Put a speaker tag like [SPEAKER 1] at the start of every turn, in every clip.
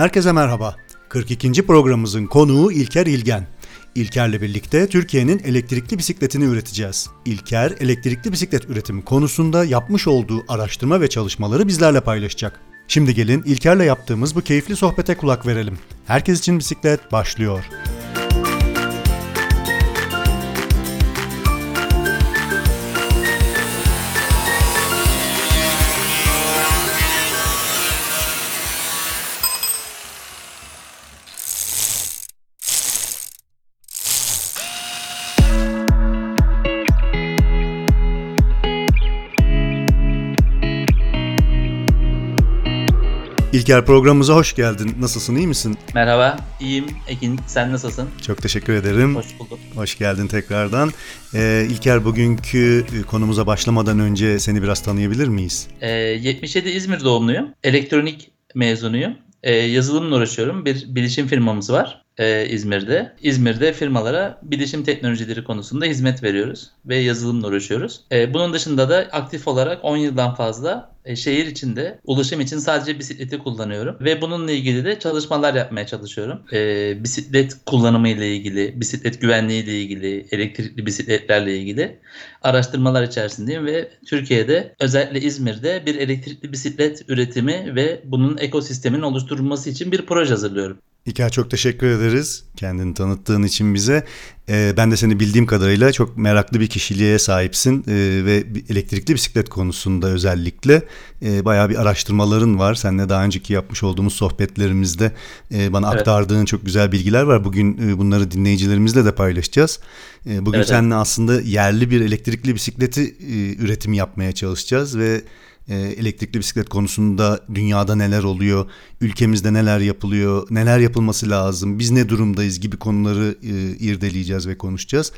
[SPEAKER 1] Herkese merhaba. 42. programımızın konuğu İlker İlgen. İlker'le birlikte Türkiye'nin elektrikli bisikletini üreteceğiz. İlker, elektrikli bisiklet üretimi konusunda yapmış olduğu araştırma ve çalışmaları bizlerle paylaşacak. Şimdi gelin İlker'le yaptığımız bu keyifli sohbete kulak verelim. Herkes için bisiklet başlıyor. İlker programımıza hoş geldin. Nasılsın, iyi misin?
[SPEAKER 2] Merhaba, iyiyim. Ekin, sen nasılsın?
[SPEAKER 1] Çok teşekkür ederim.
[SPEAKER 2] Hoş bulduk.
[SPEAKER 1] Hoş geldin tekrardan. Ee, İlker bugünkü konumuza başlamadan önce seni biraz tanıyabilir miyiz?
[SPEAKER 2] Ee, 77 İzmir doğumluyum. Elektronik mezunuyum. Ee, yazılımla uğraşıyorum. Bir bilişim firmamız var e, İzmir'de. İzmir'de firmalara bilişim teknolojileri konusunda hizmet veriyoruz ve yazılımla uğraşıyoruz. E, bunun dışında da aktif olarak 10 yıldan fazla e, şehir içinde ulaşım için sadece bisikleti kullanıyorum ve bununla ilgili de çalışmalar yapmaya çalışıyorum. E, bisiklet kullanımı ile ilgili, bisiklet güvenliği ile ilgili, elektrikli bisikletlerle ilgili araştırmalar içerisindeyim ve Türkiye'de özellikle İzmir'de bir elektrikli bisiklet üretimi ve bunun ekosistemin oluşturulması için bir proje hazırlıyorum.
[SPEAKER 1] İlker çok teşekkür ederiz kendini tanıttığın için bize. Ee, ben de seni bildiğim kadarıyla çok meraklı bir kişiliğe sahipsin ee, ve elektrikli bisiklet konusunda özellikle e, bayağı bir araştırmaların var. Seninle daha önceki yapmış olduğumuz sohbetlerimizde e, bana evet. aktardığın çok güzel bilgiler var. Bugün e, bunları dinleyicilerimizle de paylaşacağız. E, bugün evet, seninle aslında yerli bir elektrikli bisikleti e, üretimi yapmaya çalışacağız ve e, elektrikli bisiklet konusunda dünyada neler oluyor, ülkemizde neler yapılıyor, neler yapılması lazım, biz ne durumdayız gibi konuları e, irdeleyeceğiz ve konuşacağız.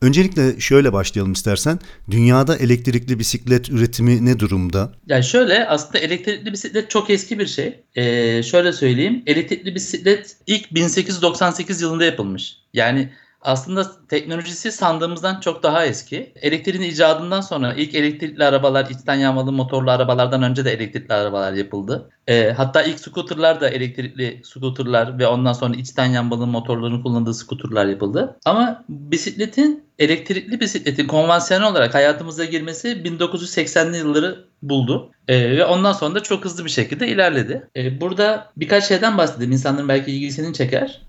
[SPEAKER 1] Öncelikle şöyle başlayalım istersen. Dünyada elektrikli bisiklet üretimi ne durumda?
[SPEAKER 2] Yani şöyle aslında elektrikli bisiklet çok eski bir şey. Ee, şöyle söyleyeyim. Elektrikli bisiklet ilk 1898 yılında yapılmış. Yani aslında teknolojisi sandığımızdan çok daha eski. Elektriğin icadından sonra ilk elektrikli arabalar, içten yanmalı motorlu arabalardan önce de elektrikli arabalar yapıldı. E, hatta ilk scooterlar da elektrikli scooterlar ve ondan sonra içten yanmalı motorların kullanıldığı scooterlar yapıldı. Ama bisikletin elektrikli bisikletin konvansiyonel olarak hayatımıza girmesi 1980'li yılları buldu. E, ve ondan sonra da çok hızlı bir şekilde ilerledi. E, burada birkaç şeyden bahsedeyim. İnsanların belki ilgisini çeker.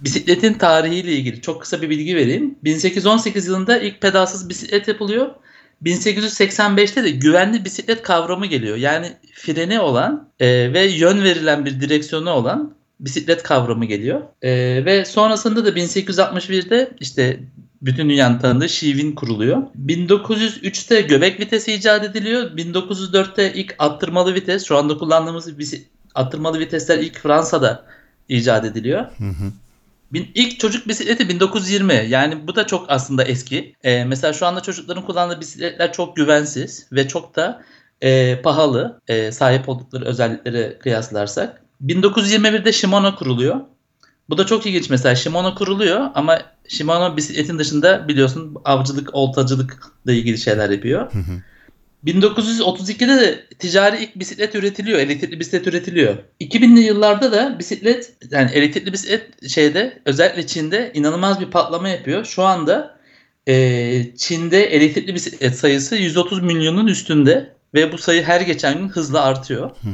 [SPEAKER 2] Bisikletin tarihiyle ilgili çok kısa bir bilgi vereyim. 1818 yılında ilk pedalsız bisiklet yapılıyor. 1885'te de güvenli bisiklet kavramı geliyor. Yani freni olan e, ve yön verilen bir direksiyonu olan bisiklet kavramı geliyor. E, ve sonrasında da 1861'de işte bütün dünyanın tanıdığı Şivin kuruluyor. 1903'te göbek vitesi icat ediliyor. 1904'te ilk attırmalı vites, şu anda kullandığımız attırmalı vitesler ilk Fransa'da icat ediliyor. Hı hı. Bin, ilk çocuk bisikleti 1920 yani bu da çok aslında eski. Ee, mesela şu anda çocukların kullandığı bisikletler çok güvensiz ve çok da e, pahalı e, sahip oldukları özelliklere kıyaslarsak. 1921'de Shimano kuruluyor. Bu da çok ilginç mesela Shimano kuruluyor ama Shimano bisikletin dışında biliyorsun avcılık, oltacılıkla ilgili şeyler yapıyor. Hı hı. 1932'de de ticari ilk bisiklet üretiliyor. Elektrikli bisiklet üretiliyor. 2000'li yıllarda da bisiklet yani elektrikli bisiklet şeyde özellikle Çin'de inanılmaz bir patlama yapıyor. Şu anda e, Çin'de elektrikli bisiklet sayısı 130 milyonun üstünde ve bu sayı her geçen gün hızla artıyor. Hmm.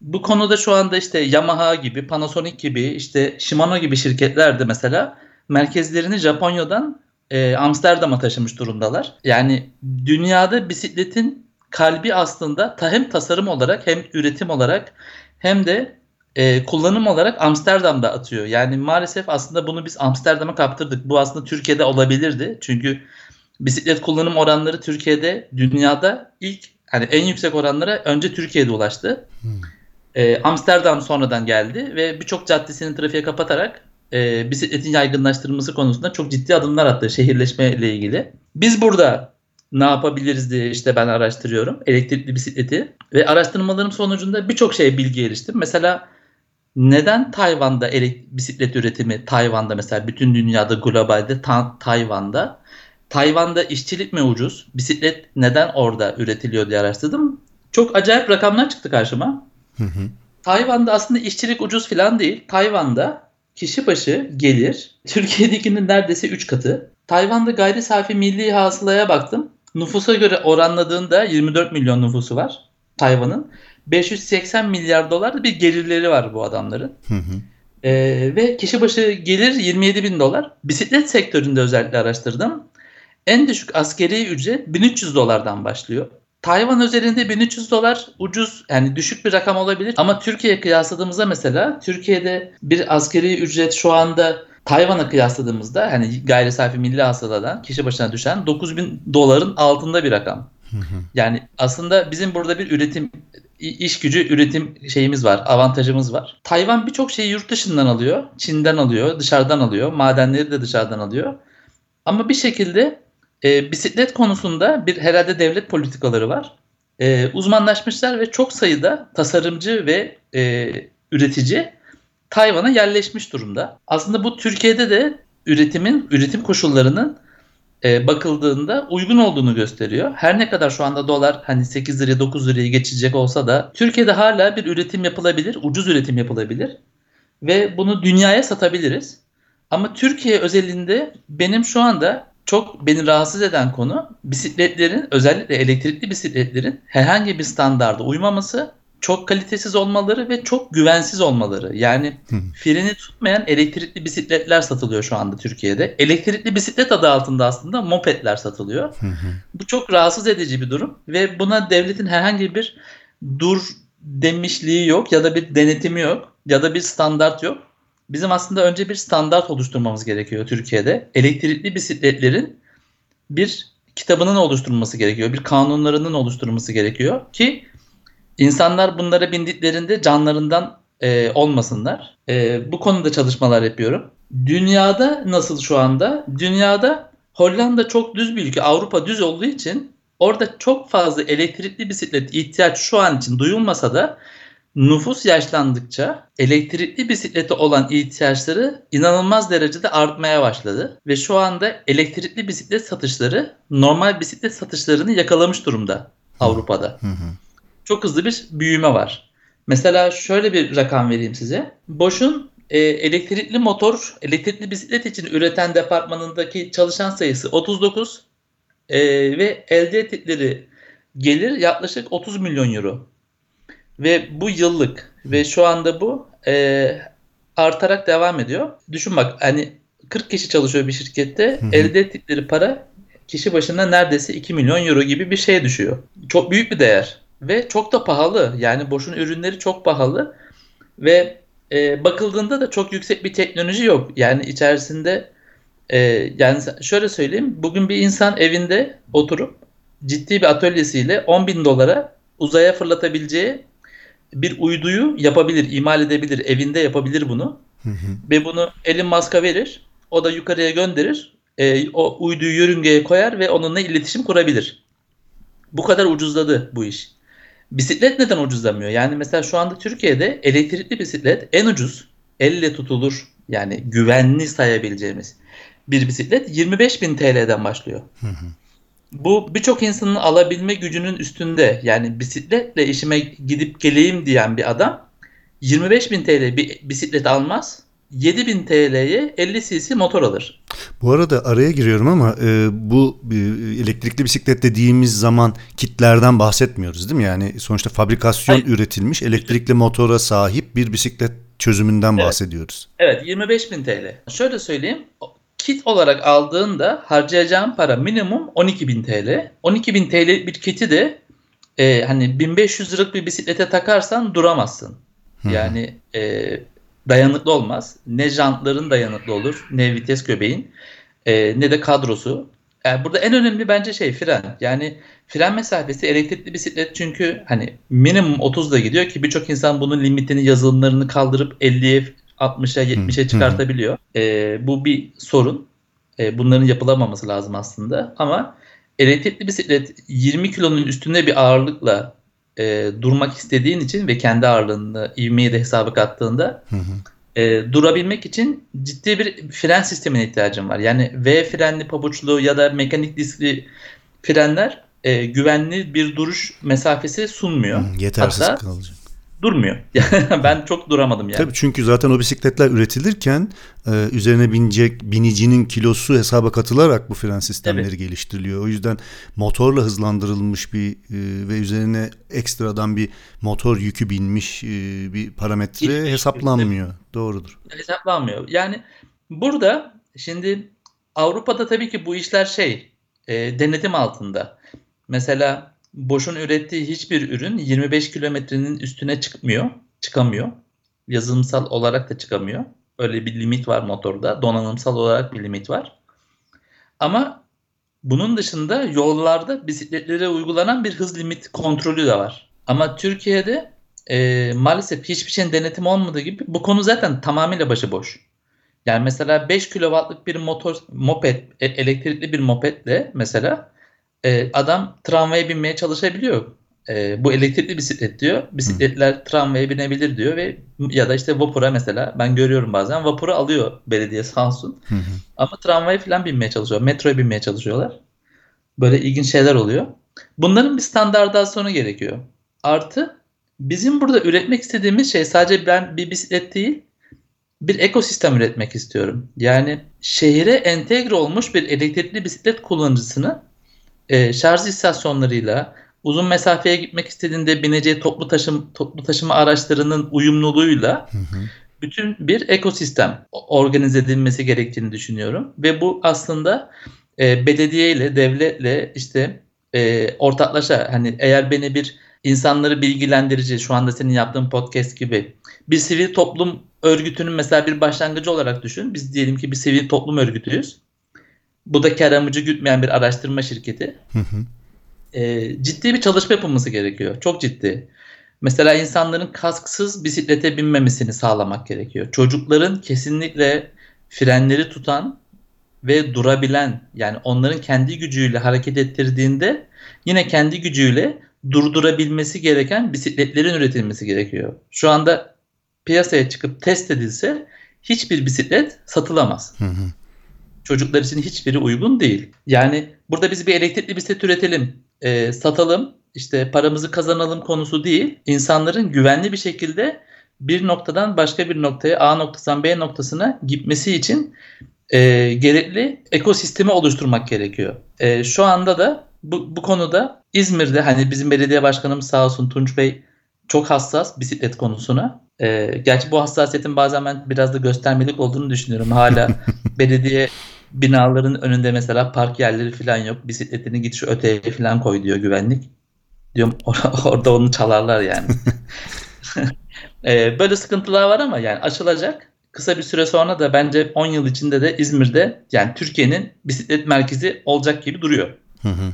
[SPEAKER 2] Bu konuda şu anda işte Yamaha gibi, Panasonic gibi, işte Shimano gibi şirketler de mesela merkezlerini Japonya'dan e, Amsterdam'a taşımış durumdalar. Yani dünyada bisikletin kalbi aslında ta hem tasarım olarak hem üretim olarak hem de e, kullanım olarak Amsterdam'da atıyor. Yani maalesef aslında bunu biz Amsterdam'a kaptırdık. Bu aslında Türkiye'de olabilirdi. Çünkü bisiklet kullanım oranları Türkiye'de dünyada ilk hani en yüksek oranlara önce Türkiye'de ulaştı. Hmm. E, Amsterdam sonradan geldi ve birçok caddesini trafiğe kapatarak e, bisikletin yaygınlaştırılması konusunda çok ciddi adımlar attı şehirleşme ile ilgili. Biz burada ne yapabiliriz diye işte ben araştırıyorum elektrikli bisikleti ve araştırmalarım sonucunda birçok şey bilgi eriştim. Mesela neden Tayvan'da bisiklet üretimi Tayvan'da mesela bütün dünyada globalde ta- Tayvan'da Tayvan'da işçilik mi ucuz? Bisiklet neden orada üretiliyor diye araştırdım. Çok acayip rakamlar çıktı karşıma. Hı hı. Tayvan'da aslında işçilik ucuz falan değil. Tayvan'da kişi başı gelir Türkiye'dekinin neredeyse 3 katı. Tayvan'da gayri safi milli hasılaya baktım. Nüfusa göre oranladığında 24 milyon nüfusu var Tayvan'ın. 580 milyar dolar bir gelirleri var bu adamların.
[SPEAKER 1] Hı hı.
[SPEAKER 2] Ee, ve kişi başı gelir 27 bin dolar. Bisiklet sektöründe özellikle araştırdım. En düşük askeri ücret 1300 dolardan başlıyor. Tayvan özelinde 1300 dolar ucuz yani düşük bir rakam olabilir ama Türkiye'ye kıyasladığımızda mesela Türkiye'de bir askeri ücret şu anda Tayvan'a kıyasladığımızda hani gayri safi milli hasıladan kişi başına düşen 9000 doların altında bir rakam. Yani aslında bizim burada bir üretim iş gücü üretim şeyimiz var, avantajımız var. Tayvan birçok şeyi yurt dışından alıyor, Çin'den alıyor, dışarıdan alıyor, madenleri de dışarıdan alıyor. Ama bir şekilde e, bisiklet konusunda bir herhalde devlet politikaları var. E, uzmanlaşmışlar ve çok sayıda tasarımcı ve e, üretici Tayvan'a yerleşmiş durumda. Aslında bu Türkiye'de de üretimin, üretim koşullarının e, bakıldığında uygun olduğunu gösteriyor. Her ne kadar şu anda dolar hani 8 liraya 9 liraya geçecek olsa da Türkiye'de hala bir üretim yapılabilir, ucuz üretim yapılabilir ve bunu dünyaya satabiliriz. Ama Türkiye özelinde benim şu anda çok beni rahatsız eden konu bisikletlerin özellikle elektrikli bisikletlerin herhangi bir standarda uymaması, çok kalitesiz olmaları ve çok güvensiz olmaları. Yani freni tutmayan elektrikli bisikletler satılıyor şu anda Türkiye'de. Elektrikli bisiklet adı altında aslında mopedler satılıyor. Bu çok rahatsız edici bir durum ve buna devletin herhangi bir dur demişliği yok ya da bir denetimi yok ya da bir standart yok. Bizim aslında önce bir standart oluşturmamız gerekiyor Türkiye'de. Elektrikli bisikletlerin bir kitabının oluşturulması gerekiyor. Bir kanunlarının oluşturulması gerekiyor ki insanlar bunlara bindiklerinde canlarından e, olmasınlar. E, bu konuda çalışmalar yapıyorum. Dünyada nasıl şu anda? Dünyada Hollanda çok düz bir ülke. Avrupa düz olduğu için orada çok fazla elektrikli bisiklet ihtiyaç şu an için duyulmasa da nüfus yaşlandıkça elektrikli bisiklete olan ihtiyaçları inanılmaz derecede artmaya başladı. Ve şu anda elektrikli bisiklet satışları normal bisiklet satışlarını yakalamış durumda Avrupa'da. Çok hızlı bir büyüme var. Mesela şöyle bir rakam vereyim size. Bosch'un e, elektrikli motor, elektrikli bisiklet için üreten departmanındaki çalışan sayısı 39 e, ve elde ettikleri gelir yaklaşık 30 milyon euro. Ve bu yıllık ve şu anda bu e, artarak devam ediyor. Düşün bak hani 40 kişi çalışıyor bir şirkette. Elde ettikleri para kişi başına neredeyse 2 milyon euro gibi bir şeye düşüyor. Çok büyük bir değer ve çok da pahalı. Yani boşun ürünleri çok pahalı ve e, bakıldığında da çok yüksek bir teknoloji yok. Yani içerisinde e, yani şöyle söyleyeyim. Bugün bir insan evinde oturup ciddi bir atölyesiyle 10 bin dolara uzaya fırlatabileceği bir uyduyu yapabilir, imal edebilir, evinde yapabilir bunu. Hı hı. Ve bunu Elon Musk'a verir. O da yukarıya gönderir. E, o uyduyu yörüngeye koyar ve onunla iletişim kurabilir. Bu kadar ucuzladı bu iş. Bisiklet neden ucuzlamıyor? Yani mesela şu anda Türkiye'de elektrikli bisiklet en ucuz, elle tutulur yani güvenli sayabileceğimiz bir bisiklet 25 bin TL'den başlıyor. Hı hı. Bu birçok insanın alabilme gücünün üstünde. Yani bisikletle işime gidip geleyim diyen bir adam 25 bin TL bir bisiklet almaz. 7000 TL'ye 50 cc motor alır.
[SPEAKER 1] Bu arada araya giriyorum ama e, bu e, elektrikli bisiklet dediğimiz zaman kitlerden bahsetmiyoruz değil mi? Yani sonuçta fabrikasyon Hayır. üretilmiş elektrikli motora sahip bir bisiklet çözümünden evet. bahsediyoruz.
[SPEAKER 2] Evet 25 bin TL. Şöyle söyleyeyim kit olarak aldığında harcayacağın para minimum 12.000 TL. 12.000 TL bir kiti de e, hani 1500 liralık bir bisiklete takarsan duramazsın. Yani e, dayanıklı olmaz. Ne jantların dayanıklı olur, ne vites göbeğin, e, ne de kadrosu. Yani burada en önemli bence şey fren. Yani fren mesafesi elektrikli bisiklet çünkü hani minimum 30'da gidiyor ki birçok insan bunun limitini yazılımlarını kaldırıp 50'ye 60'a 70'e çıkartabiliyor. E, bu bir sorun. E, bunların yapılamaması lazım aslında. Ama elektrikli bisiklet 20 kilonun üstünde bir ağırlıkla e, durmak istediğin için ve kendi ağırlığını ivmeyi de hesaba kattığında hı hı. E, durabilmek için ciddi bir fren sistemine ihtiyacın var. Yani V frenli pabuçlu ya da mekanik diskli frenler e, güvenli bir duruş mesafesi sunmuyor.
[SPEAKER 1] Hı, yetersiz Hatta, kalacak.
[SPEAKER 2] Durmuyor. ben çok duramadım yani.
[SPEAKER 1] Tabii çünkü zaten o bisikletler üretilirken e, üzerine binecek binicinin kilosu hesaba katılarak bu fren sistemleri Tabii. geliştiriliyor. O yüzden motorla hızlandırılmış bir e, ve üzerine ekstradan bir motor yükü binmiş e, bir parametre Hiç, hesaplanmıyor. Tabii. Doğrudur.
[SPEAKER 2] Hesaplanmıyor. Yani burada şimdi Avrupa'da tabii ki bu işler şey e, denetim altında. Mesela Bosch'un ürettiği hiçbir ürün 25 kilometrenin üstüne çıkmıyor, çıkamıyor. Yazılımsal olarak da çıkamıyor. Öyle bir limit var motorda. Donanımsal olarak bir limit var. Ama bunun dışında yollarda bisikletlere uygulanan bir hız limit kontrolü de var. Ama Türkiye'de e, maalesef hiçbir şeyin denetim olmadığı gibi bu konu zaten tamamıyla başıboş. Yani mesela 5 kW'lık bir motor moped, e, elektrikli bir mopedle mesela e, adam tramvaya binmeye çalışabiliyor. E, bu elektrikli bisiklet diyor. Bisikletler Hı. tramvaya binebilir diyor ve ya da işte vapura mesela ben görüyorum bazen vapura alıyor belediye Samsun. Hı Ama tramvaya falan binmeye çalışıyor. Metroya binmeye çalışıyorlar. Böyle ilginç şeyler oluyor. Bunların bir standartizasyonu gerekiyor. Artı bizim burada üretmek istediğimiz şey sadece ben bir bisiklet değil bir ekosistem üretmek istiyorum. Yani şehire entegre olmuş bir elektrikli bisiklet kullanıcısını e, şarj istasyonlarıyla uzun mesafeye gitmek istediğinde bineceği toplu taşım toplu taşıma araçlarının uyumluluğuyla hı hı. bütün bir ekosistem organize edilmesi gerektiğini düşünüyorum ve bu aslında e, belediye ile devletle işte e, ortaklaşa hani eğer beni bir insanları bilgilendirici şu anda senin yaptığın podcast gibi bir sivil toplum örgütünün mesela bir başlangıcı olarak düşün. Biz diyelim ki bir sivil toplum örgütüyüz. Bu da kar amacı gütmeyen bir araştırma şirketi. Hı hı. E, ciddi bir çalışma yapılması gerekiyor. Çok ciddi. Mesela insanların kasksız bisiklete binmemesini sağlamak gerekiyor. Çocukların kesinlikle frenleri tutan ve durabilen yani onların kendi gücüyle hareket ettirdiğinde yine kendi gücüyle durdurabilmesi gereken bisikletlerin üretilmesi gerekiyor. Şu anda piyasaya çıkıp test edilse hiçbir bisiklet satılamaz. Hı hı. Çocuklar için hiçbiri uygun değil. Yani burada biz bir elektrikli bisiklet üretelim, e, satalım, işte paramızı kazanalım konusu değil. İnsanların güvenli bir şekilde bir noktadan başka bir noktaya A noktasından B noktasına gitmesi için e, gerekli ekosistemi oluşturmak gerekiyor. E, şu anda da bu, bu konuda İzmir'de hani bizim belediye başkanımız sağ olsun Tunç Bey çok hassas bisiklet konusuna. E, gerçi bu hassasiyetin bazen ben biraz da göstermelik olduğunu düşünüyorum. Hala belediye binaların önünde mesela park yerleri falan yok. Bisikletini git şu öteye falan koy diyor güvenlik. Diyorum or- orada onu çalarlar yani. e, böyle sıkıntılar var ama yani açılacak. Kısa bir süre sonra da bence 10 yıl içinde de İzmir'de yani Türkiye'nin bisiklet merkezi olacak gibi duruyor. Hı hı.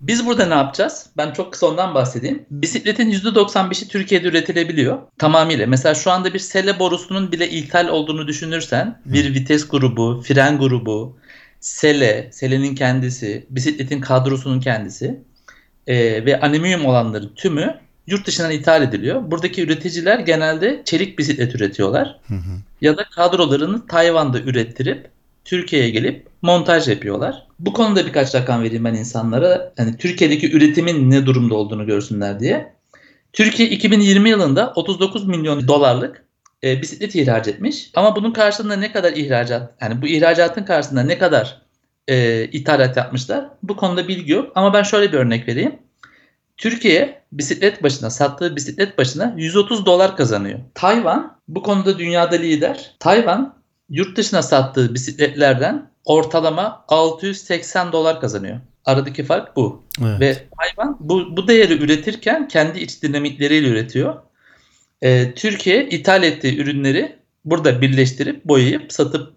[SPEAKER 2] Biz burada ne yapacağız? Ben çok kısa ondan bahsedeyim. Bisikletin %95'i Türkiye'de üretilebiliyor. Tamamıyla. Mesela şu anda bir sele borusunun bile ithal olduğunu düşünürsen bir vites grubu, fren grubu, sele, selenin kendisi, bisikletin kadrosunun kendisi e, ve alüminyum olanları tümü yurt dışından ithal ediliyor. Buradaki üreticiler genelde çelik bisiklet üretiyorlar. Hı hı. Ya da kadrolarını Tayvan'da ürettirip Türkiye'ye gelip montaj yapıyorlar. Bu konuda birkaç rakam vereyim ben insanlara. Hani Türkiye'deki üretimin ne durumda olduğunu görsünler diye. Türkiye 2020 yılında 39 milyon dolarlık e, bisiklet ihraç etmiş. Ama bunun karşılığında ne kadar ihracat, yani bu ihracatın karşısında ne kadar e, ithalat yapmışlar? Bu konuda bilgi yok. Ama ben şöyle bir örnek vereyim. Türkiye bisiklet başına sattığı bisiklet başına 130 dolar kazanıyor. Tayvan bu konuda dünyada lider. Tayvan yurt dışına sattığı bisikletlerden ortalama 680 dolar kazanıyor. Aradaki fark bu. Evet. Ve hayvan bu, bu değeri üretirken kendi iç dinamikleriyle üretiyor. Ee, Türkiye ithal ettiği ürünleri burada birleştirip boyayıp satıp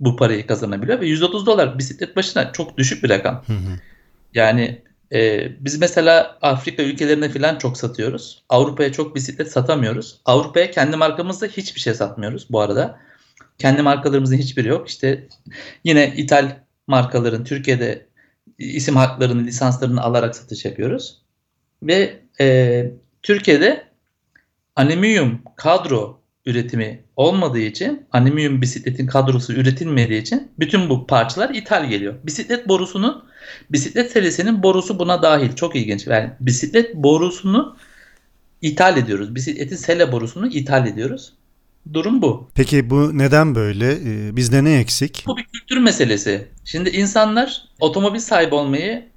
[SPEAKER 2] bu parayı kazanabiliyor ve 130 dolar bisiklet başına çok düşük bir rakam. Hı hı. Yani e, biz mesela Afrika ülkelerine falan çok satıyoruz. Avrupa'ya çok bisiklet satamıyoruz. Avrupa'ya kendi markamızda hiçbir şey satmıyoruz bu arada. Kendi markalarımızın hiçbiri yok. İşte yine ithal markaların Türkiye'de isim haklarını, lisanslarını alarak satış yapıyoruz. Ve e, Türkiye'de alüminyum kadro üretimi olmadığı için, alüminyum bisikletin kadrosu üretilmediği için bütün bu parçalar ithal geliyor. Bisiklet borusunun, bisiklet serisinin borusu buna dahil. Çok ilginç. Yani bisiklet borusunu ithal ediyoruz. Bisikletin sele borusunu ithal ediyoruz. Durum bu.
[SPEAKER 1] Peki bu neden böyle? Ee, bizde ne eksik?
[SPEAKER 2] Bu bir kültür meselesi. Şimdi insanlar otomobil sahibi olmayı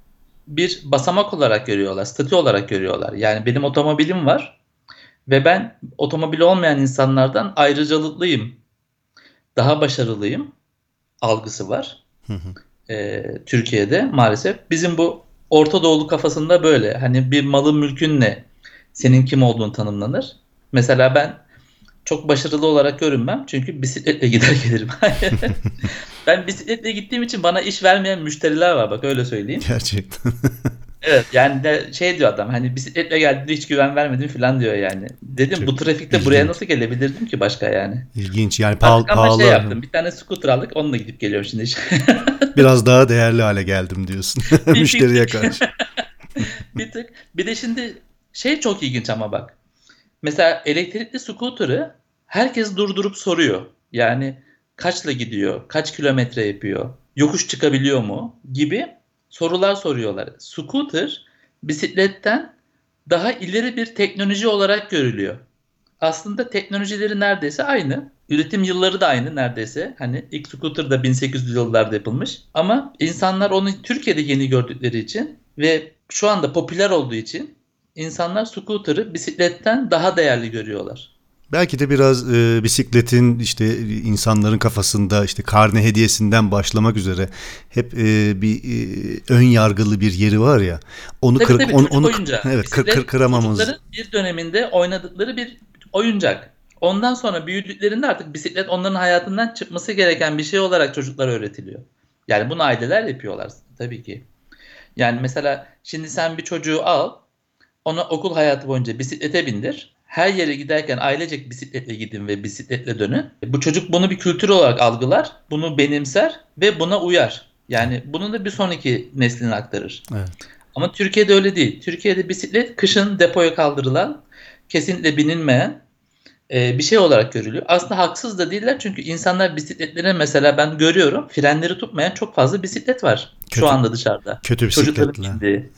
[SPEAKER 2] bir basamak olarak görüyorlar, statü olarak görüyorlar. Yani benim otomobilim var ve ben otomobili olmayan insanlardan ayrıcalıklıyım, daha başarılıyım algısı var.
[SPEAKER 1] Hı hı.
[SPEAKER 2] Ee, Türkiye'de maalesef. Bizim bu Orta Doğulu kafasında böyle. Hani bir malın mülkün ne? Senin kim olduğunu tanımlanır. Mesela ben çok başarılı olarak görünmem. Çünkü bisikletle gider gelirim. ben bisikletle gittiğim için bana iş vermeyen müşteriler var bak öyle söyleyeyim.
[SPEAKER 1] Gerçekten.
[SPEAKER 2] Evet yani de şey diyor adam hani bisikletle geldiğinde hiç güven vermedim falan diyor yani. Dedim
[SPEAKER 1] Çok
[SPEAKER 2] bu trafikte
[SPEAKER 1] ilginç.
[SPEAKER 2] buraya nasıl gelebilirdim ki başka yani.
[SPEAKER 1] İlginç. Yani pahalı,
[SPEAKER 2] Artık ama
[SPEAKER 1] pahalı
[SPEAKER 2] şey yaptım bir tane scooter aldık onunla gidip geliyorum şimdi.
[SPEAKER 1] biraz daha değerli hale geldim diyorsun müşteriye karşı.
[SPEAKER 2] bir tık. Bir de şimdi şey çok ilginç ama bak. Mesela elektrikli scooter'ı herkes durdurup soruyor. Yani kaçla gidiyor, kaç kilometre yapıyor, yokuş çıkabiliyor mu gibi sorular soruyorlar. Scooter bisikletten daha ileri bir teknoloji olarak görülüyor. Aslında teknolojileri neredeyse aynı. Üretim yılları da aynı neredeyse. Hani ilk scooter da 1800'lü yıllarda yapılmış. Ama insanlar onu Türkiye'de yeni gördükleri için ve şu anda popüler olduğu için insanlar scooter'ı bisikletten daha değerli görüyorlar.
[SPEAKER 1] Belki de biraz e, bisikletin işte insanların kafasında işte karne hediyesinden başlamak üzere hep e, bir e, ön yargılı bir yeri var ya. Onu
[SPEAKER 2] Tabii
[SPEAKER 1] kır,
[SPEAKER 2] tabii
[SPEAKER 1] onu,
[SPEAKER 2] çocuk
[SPEAKER 1] onu
[SPEAKER 2] oyuncağı.
[SPEAKER 1] evet kır, kır.
[SPEAKER 2] Çocukların bir döneminde oynadıkları bir oyuncak. Ondan sonra büyüdüklerinde artık bisiklet onların hayatından çıkması gereken bir şey olarak çocuklara öğretiliyor. Yani bunu aileler yapıyorlar tabii ki. Yani mesela şimdi sen bir çocuğu al, ona okul hayatı boyunca bisiklete bindir. Her yere giderken ailecek bisikletle gidin ve bisikletle dönün. Bu çocuk bunu bir kültür olarak algılar, bunu benimser ve buna uyar. Yani bunu da bir sonraki nesline aktarır.
[SPEAKER 1] Evet.
[SPEAKER 2] Ama Türkiye'de öyle değil. Türkiye'de bisiklet kışın depoya kaldırılan, kesinlikle binilmeyen e, bir şey olarak görülüyor. Aslında haksız da değiller çünkü insanlar bisikletlere mesela ben görüyorum frenleri tutmayan çok fazla bisiklet var
[SPEAKER 1] Kötü-
[SPEAKER 2] şu anda dışarıda.
[SPEAKER 1] Kötü
[SPEAKER 2] Çocukların
[SPEAKER 1] bisikletle.
[SPEAKER 2] bindiği.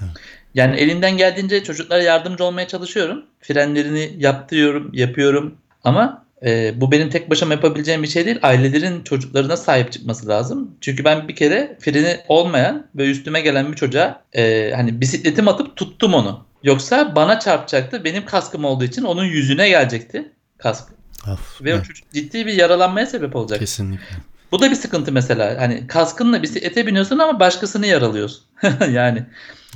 [SPEAKER 2] Yani elimden geldiğince çocuklara yardımcı olmaya çalışıyorum. Frenlerini yaptırıyorum, yapıyorum. Ama e, bu benim tek başıma yapabileceğim bir şey değil. Ailelerin çocuklarına sahip çıkması lazım. Çünkü ben bir kere freni olmayan ve üstüme gelen bir çocuğa e, hani bisikletim atıp tuttum onu. Yoksa bana çarpacaktı. Benim kaskım olduğu için onun yüzüne gelecekti kask.
[SPEAKER 1] Of,
[SPEAKER 2] Ve o çocuk ciddi bir yaralanmaya sebep olacak.
[SPEAKER 1] kesinlikle.
[SPEAKER 2] Bu da bir sıkıntı mesela. Hani kaskınla bisiklete biniyorsun ama başkasını yaralıyorsun. yani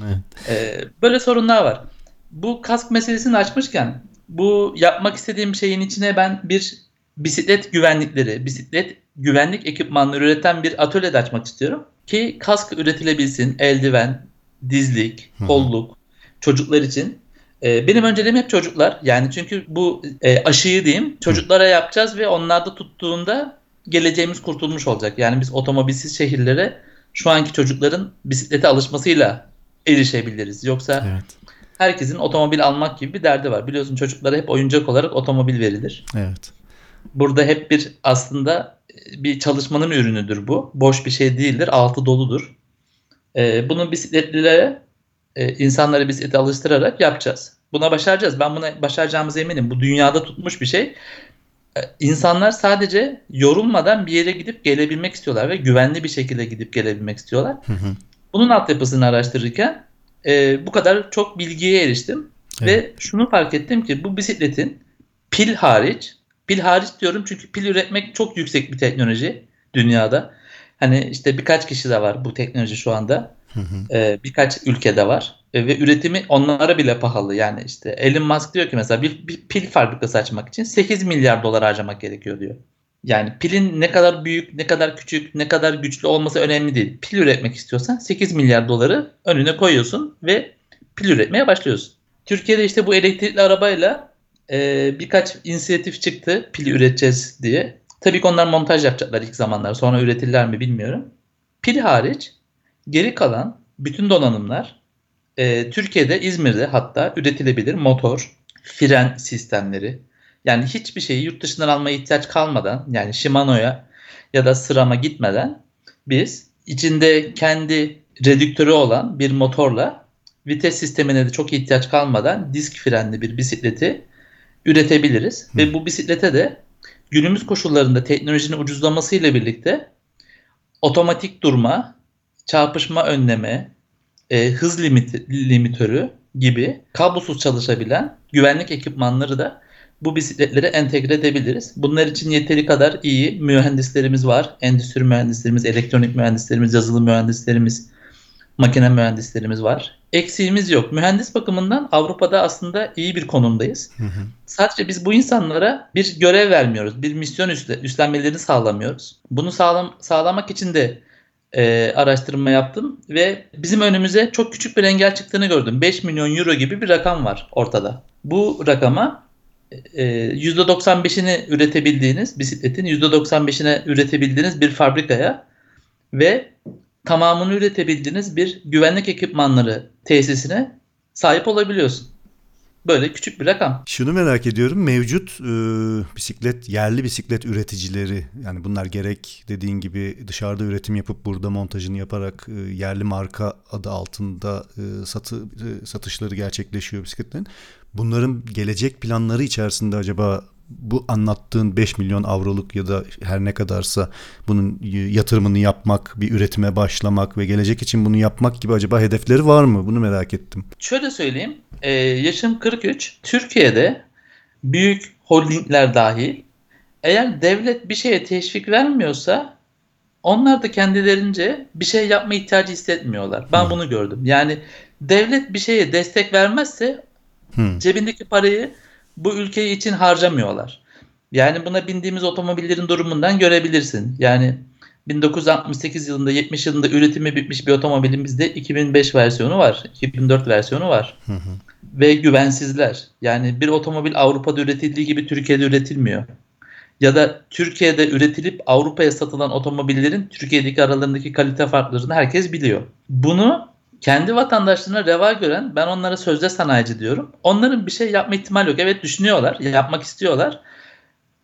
[SPEAKER 1] Evet.
[SPEAKER 2] ee, böyle sorunlar var. Bu kask meselesini açmışken bu yapmak istediğim şeyin içine ben bir bisiklet güvenlikleri, bisiklet güvenlik ekipmanları üreten bir atölye de açmak istiyorum. Ki kask üretilebilsin, eldiven, dizlik, kolluk, çocuklar için. Ee, benim önceliğim hep çocuklar. Yani çünkü bu e, aşıyı diyeyim çocuklara yapacağız ve onlar da tuttuğunda geleceğimiz kurtulmuş olacak. Yani biz otomobilsiz şehirlere şu anki çocukların bisiklete alışmasıyla erişebiliriz. Yoksa
[SPEAKER 1] Evet.
[SPEAKER 2] herkesin otomobil almak gibi bir derdi var. Biliyorsun çocuklara hep oyuncak olarak otomobil verilir.
[SPEAKER 1] Evet.
[SPEAKER 2] Burada hep bir aslında e, bir çalışmanın ürünüdür bu. Boş bir şey değildir, altı doludur. Ee, bunu bisikletlilere, e, insanları bisiklete alıştırarak yapacağız. Buna başaracağız. Ben buna başaracağımıza eminim. Bu dünyada tutmuş bir şey. Ee, İnsanlar sadece yorulmadan bir yere gidip gelebilmek istiyorlar ve güvenli bir şekilde gidip gelebilmek istiyorlar.
[SPEAKER 1] Hı hı.
[SPEAKER 2] Bunun altyapısını araştırırken e, bu kadar çok bilgiye eriştim.
[SPEAKER 1] Evet.
[SPEAKER 2] Ve şunu fark ettim ki bu bisikletin pil hariç, pil hariç diyorum çünkü pil üretmek çok yüksek bir teknoloji dünyada. Hani işte birkaç kişi de var bu teknoloji şu anda.
[SPEAKER 1] Hı hı.
[SPEAKER 2] E, birkaç ülkede var. E, ve üretimi onlara bile pahalı. Yani işte Elon Musk diyor ki mesela bir, bir pil fabrikası açmak için 8 milyar dolar harcamak gerekiyor diyor. Yani pilin ne kadar büyük, ne kadar küçük, ne kadar güçlü olması önemli değil. Pil üretmek istiyorsan 8 milyar doları önüne koyuyorsun ve pil üretmeye başlıyorsun. Türkiye'de işte bu elektrikli arabayla e, birkaç inisiyatif çıktı pil üreteceğiz diye. Tabii ki onlar montaj yapacaklar ilk zamanlar. Sonra üretirler mi bilmiyorum. Pil hariç geri kalan bütün donanımlar e, Türkiye'de İzmir'de hatta üretilebilir motor, fren sistemleri. Yani hiçbir şeyi yurt dışından almaya ihtiyaç kalmadan yani Shimano'ya ya da Sırama gitmeden biz içinde kendi redüktörü olan bir motorla vites sistemine de çok ihtiyaç kalmadan disk frenli bir bisikleti üretebiliriz.
[SPEAKER 1] Hı.
[SPEAKER 2] Ve bu bisiklete de günümüz koşullarında teknolojinin ucuzlaması ile birlikte otomatik durma, çarpışma önleme, e, hız limiti, limitörü gibi kablosuz çalışabilen güvenlik ekipmanları da bu bisikletlere entegre edebiliriz. Bunlar için yeteri kadar iyi mühendislerimiz var. Endüstri mühendislerimiz, elektronik mühendislerimiz, yazılım mühendislerimiz, makine mühendislerimiz var. Eksiğimiz yok. Mühendis bakımından Avrupa'da aslında iyi bir konumdayız.
[SPEAKER 1] Hı hı.
[SPEAKER 2] Sadece biz bu insanlara bir görev vermiyoruz. Bir misyon üstle, üstlenmelerini sağlamıyoruz. Bunu sağlam, sağlamak için de e, araştırma yaptım ve bizim önümüze çok küçük bir engel çıktığını gördüm. 5 milyon euro gibi bir rakam var ortada. Bu rakama e, %95'ini üretebildiğiniz bisikletin %95'ine üretebildiğiniz bir fabrikaya ve tamamını üretebildiğiniz bir güvenlik ekipmanları tesisine sahip olabiliyorsun. Böyle küçük bir rakam.
[SPEAKER 1] Şunu merak ediyorum. Mevcut e, bisiklet, yerli bisiklet üreticileri yani bunlar gerek dediğin gibi dışarıda üretim yapıp burada montajını yaparak e, yerli marka adı altında e, satı e, satışları gerçekleşiyor bisikletlerin. Bunların gelecek planları içerisinde acaba bu anlattığın 5 milyon avroluk ya da her ne kadarsa bunun yatırımını yapmak, bir üretime başlamak ve gelecek için bunu yapmak gibi acaba hedefleri var mı? Bunu merak ettim.
[SPEAKER 2] Şöyle söyleyeyim. Ee, yaşım 43. Türkiye'de büyük holdingler dahil eğer devlet bir şeye teşvik vermiyorsa onlar da kendilerince bir şey yapma ihtiyacı hissetmiyorlar. Ben
[SPEAKER 1] Hı.
[SPEAKER 2] bunu gördüm. Yani devlet bir şeye destek vermezse
[SPEAKER 1] Hmm.
[SPEAKER 2] cebindeki parayı bu ülke için harcamıyorlar. Yani buna bindiğimiz otomobillerin durumundan görebilirsin. Yani 1968 yılında 70 yılında üretimi bitmiş bir otomobilimizde 2005 versiyonu var. 2004 versiyonu var.
[SPEAKER 1] Hı hı.
[SPEAKER 2] Ve güvensizler. Yani bir otomobil Avrupa'da üretildiği gibi Türkiye'de üretilmiyor. Ya da Türkiye'de üretilip Avrupa'ya satılan otomobillerin Türkiye'deki aralarındaki kalite farklarını herkes biliyor. Bunu kendi vatandaşlarına reva gören ben onlara sözde sanayici diyorum. Onların bir şey yapma ihtimali yok. Evet düşünüyorlar, yapmak istiyorlar.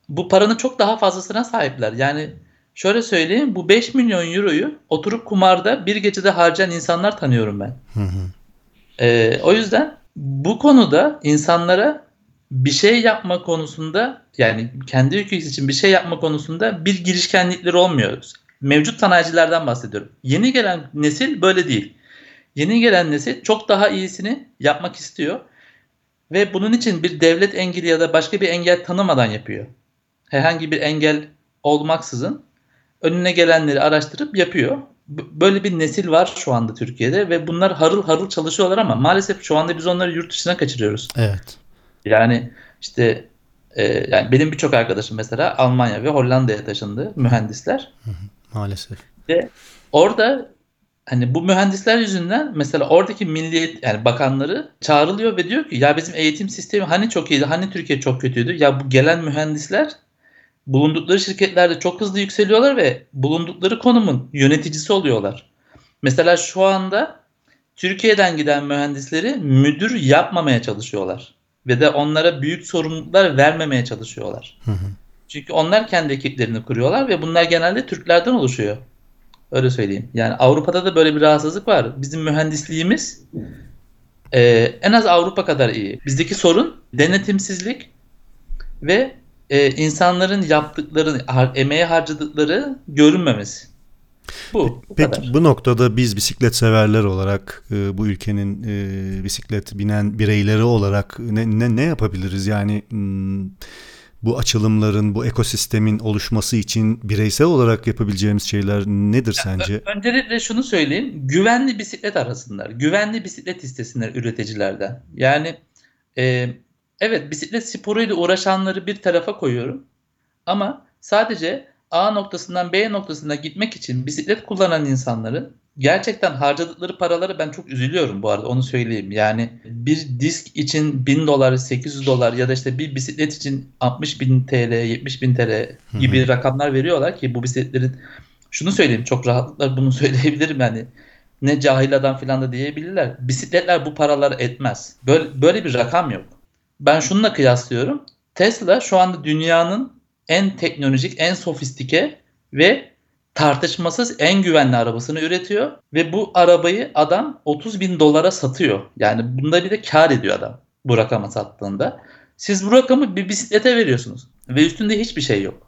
[SPEAKER 2] Bu paranın çok daha fazlasına sahipler. Yani şöyle söyleyeyim bu 5 milyon euroyu oturup kumarda bir gecede harcayan insanlar tanıyorum ben.
[SPEAKER 1] Hı hı.
[SPEAKER 2] Ee, o yüzden bu konuda insanlara bir şey yapma konusunda yani kendi ülkesi için bir şey yapma konusunda bir girişkenlikleri olmuyor. Mevcut sanayicilerden bahsediyorum. Yeni gelen nesil böyle değil. Yeni gelen nesil çok daha iyisini yapmak istiyor ve bunun için bir devlet engeli ya da başka bir engel tanımadan yapıyor. Herhangi bir engel olmaksızın önüne gelenleri araştırıp yapıyor. Böyle bir nesil var şu anda Türkiye'de ve bunlar harıl harıl çalışıyorlar ama maalesef şu anda biz onları yurt dışına kaçırıyoruz.
[SPEAKER 1] Evet.
[SPEAKER 2] Yani işte e, yani benim birçok arkadaşım mesela Almanya ve Hollanda'ya taşındı mühendisler.
[SPEAKER 1] Maalesef.
[SPEAKER 2] Orada hani bu mühendisler yüzünden mesela oradaki milliyet yani bakanları çağrılıyor ve diyor ki ya bizim eğitim sistemi hani çok iyiydi hani Türkiye çok kötüydü. Ya bu gelen mühendisler bulundukları şirketlerde çok hızlı yükseliyorlar ve bulundukları konumun yöneticisi oluyorlar. Mesela şu anda Türkiye'den giden mühendisleri müdür yapmamaya çalışıyorlar ve de onlara büyük sorumluluklar vermemeye çalışıyorlar.
[SPEAKER 1] Hı hı.
[SPEAKER 2] Çünkü onlar kendi ekiplerini kuruyorlar ve bunlar genelde Türklerden oluşuyor. Öyle söyleyeyim. Yani Avrupa'da da böyle bir rahatsızlık var. Bizim mühendisliğimiz e, en az Avrupa kadar iyi. Bizdeki sorun denetimsizlik ve e, insanların yaptıkları, har- emeğe harcadıkları görünmemesi. Bu. bu
[SPEAKER 1] Peki
[SPEAKER 2] kadar.
[SPEAKER 1] bu noktada biz bisiklet severler olarak e, bu ülkenin e, bisiklet binen bireyleri olarak ne, ne, ne yapabiliriz? Yani hmm, bu açılımların, bu ekosistemin oluşması için bireysel olarak yapabileceğimiz şeyler nedir sence?
[SPEAKER 2] Öncelikle şunu söyleyeyim. Güvenli bisiklet arasınlar. Güvenli bisiklet istesinler üreticilerden. Yani e, evet bisiklet sporuyla uğraşanları bir tarafa koyuyorum. Ama sadece A noktasından B noktasına gitmek için bisiklet kullanan insanların gerçekten harcadıkları paraları ben çok üzülüyorum bu arada onu söyleyeyim. Yani bir disk için 1000 dolar, 800 dolar ya da işte bir bisiklet için 60 bin TL, 70 bin TL gibi rakamlar veriyorlar ki bu bisikletlerin şunu söyleyeyim çok rahatlıkla bunu söyleyebilirim yani ne cahil adam falan da diyebilirler. Bisikletler bu paraları etmez. Böyle, böyle bir rakam yok. Ben şununla kıyaslıyorum. Tesla şu anda dünyanın en teknolojik, en sofistike ve tartışmasız en güvenli arabasını üretiyor ve bu arabayı adam 30 bin dolara satıyor. Yani bunda bir de kar ediyor adam bu rakama sattığında. Siz bu rakamı bir bisiklete veriyorsunuz ve üstünde hiçbir şey yok.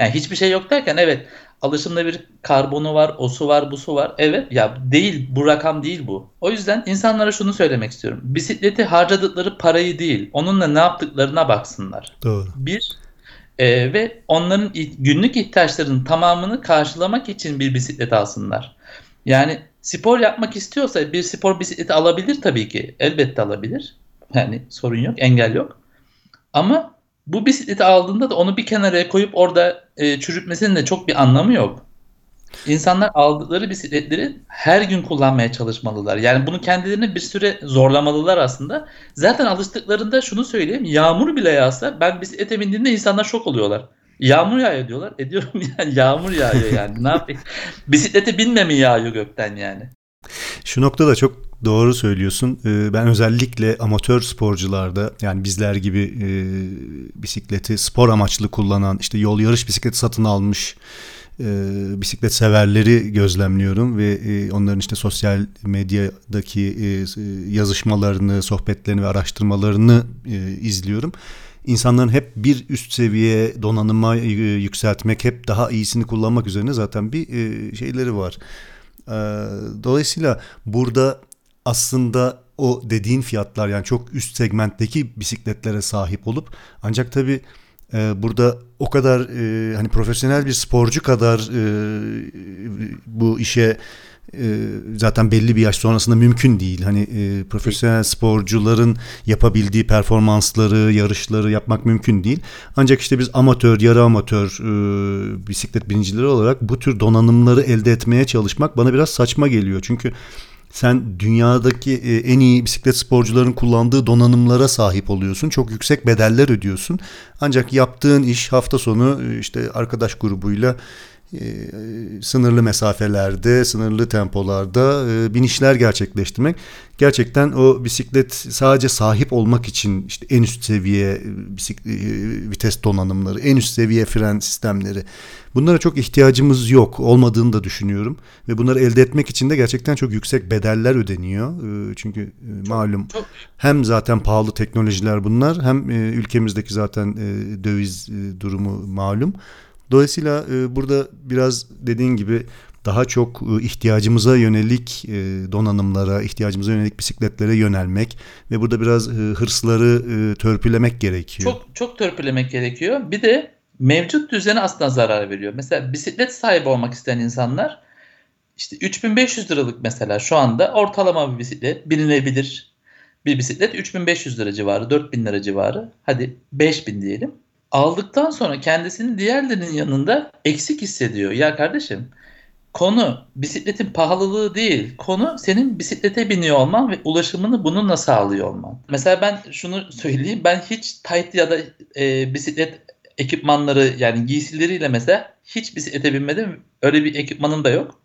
[SPEAKER 2] Yani hiçbir şey yok derken evet alışımda bir karbonu var, o su var, bu su var. Evet ya değil bu rakam değil bu. O yüzden insanlara şunu söylemek istiyorum. Bisikleti harcadıkları parayı değil, onunla ne yaptıklarına baksınlar.
[SPEAKER 1] Doğru.
[SPEAKER 2] Bir e, ve onların günlük ihtiyaçlarının tamamını karşılamak için bir bisiklet alsınlar. Yani spor yapmak istiyorsa bir spor bisikleti alabilir tabii ki. Elbette alabilir. Yani sorun yok, engel yok. Ama bu bisikleti aldığında da onu bir kenara koyup orada e, çürütmesinin de çok bir anlamı yok. İnsanlar aldıkları bisikletleri her gün kullanmaya çalışmalılar. Yani bunu kendilerini bir süre zorlamalılar aslında. Zaten alıştıklarında şunu söyleyeyim. Yağmur bile yağsa ben bisiklete bindiğimde insanlar şok oluyorlar. Yağmur yağıyor diyorlar. E diyorum yani yağmur yağıyor yani. ne yapayım? Bisiklete binme mi yağıyor gökten yani?
[SPEAKER 1] Şu noktada çok doğru söylüyorsun. Ee, ben özellikle amatör sporcularda yani bizler gibi e, bisikleti spor amaçlı kullanan işte yol yarış bisikleti satın almış e, bisiklet severleri gözlemliyorum ve e, onların işte sosyal medyadaki yazışmalarını, sohbetlerini ve araştırmalarını izliyorum. İnsanların hep bir üst seviye donanıma yükseltmek, hep daha iyisini kullanmak üzerine zaten bir şeyleri var. Dolayısıyla burada aslında o dediğin fiyatlar yani çok üst segmentteki bisikletlere sahip olup ancak tabi e, burada o kadar e, hani profesyonel bir sporcu kadar e, bu işe e, zaten belli bir yaş sonrasında mümkün değil. Hani profesyonel sporcuların yapabildiği performansları, yarışları yapmak mümkün değil. Ancak işte biz amatör, yarı amatör bisiklet binicileri olarak bu tür donanımları elde etmeye çalışmak bana biraz saçma geliyor. Çünkü sen dünyadaki e, en iyi bisiklet sporcuların kullandığı donanımlara sahip oluyorsun. Çok yüksek bedeller ödüyorsun. Ancak yaptığın iş hafta sonu e, işte arkadaş grubuyla sınırlı mesafelerde, sınırlı tempolarda binişler gerçekleştirmek. Gerçekten o bisiklet sadece sahip olmak için işte en üst seviye vites donanımları, en üst seviye fren sistemleri Bunlara çok ihtiyacımız yok olmadığını da düşünüyorum ve bunları elde etmek için de gerçekten çok yüksek bedeller ödeniyor. Ee, çünkü e, malum hem zaten pahalı teknolojiler bunlar hem e, ülkemizdeki zaten e, döviz durumu malum. Dolayısıyla burada biraz dediğin gibi daha çok ihtiyacımıza yönelik donanımlara, ihtiyacımıza yönelik bisikletlere yönelmek ve burada biraz hırsları törpülemek gerekiyor.
[SPEAKER 2] Çok çok törpülemek gerekiyor. Bir de mevcut düzene aslında zarar veriyor. Mesela bisiklet sahibi olmak isteyen insanlar işte 3500 liralık mesela şu anda ortalama bir bisiklet binilebilir bir bisiklet 3500 lira civarı 4000 lira civarı hadi 5000 diyelim. Aldıktan sonra kendisini diğerlerinin yanında eksik hissediyor. Ya kardeşim konu bisikletin pahalılığı değil. Konu senin bisiklete biniyor olman ve ulaşımını bununla sağlıyor olman. Mesela ben şunu söyleyeyim. Ben hiç tight ya da e, bisiklet ekipmanları yani giysileriyle mesela hiç bisiklete binmedim. Öyle bir ekipmanım da yok.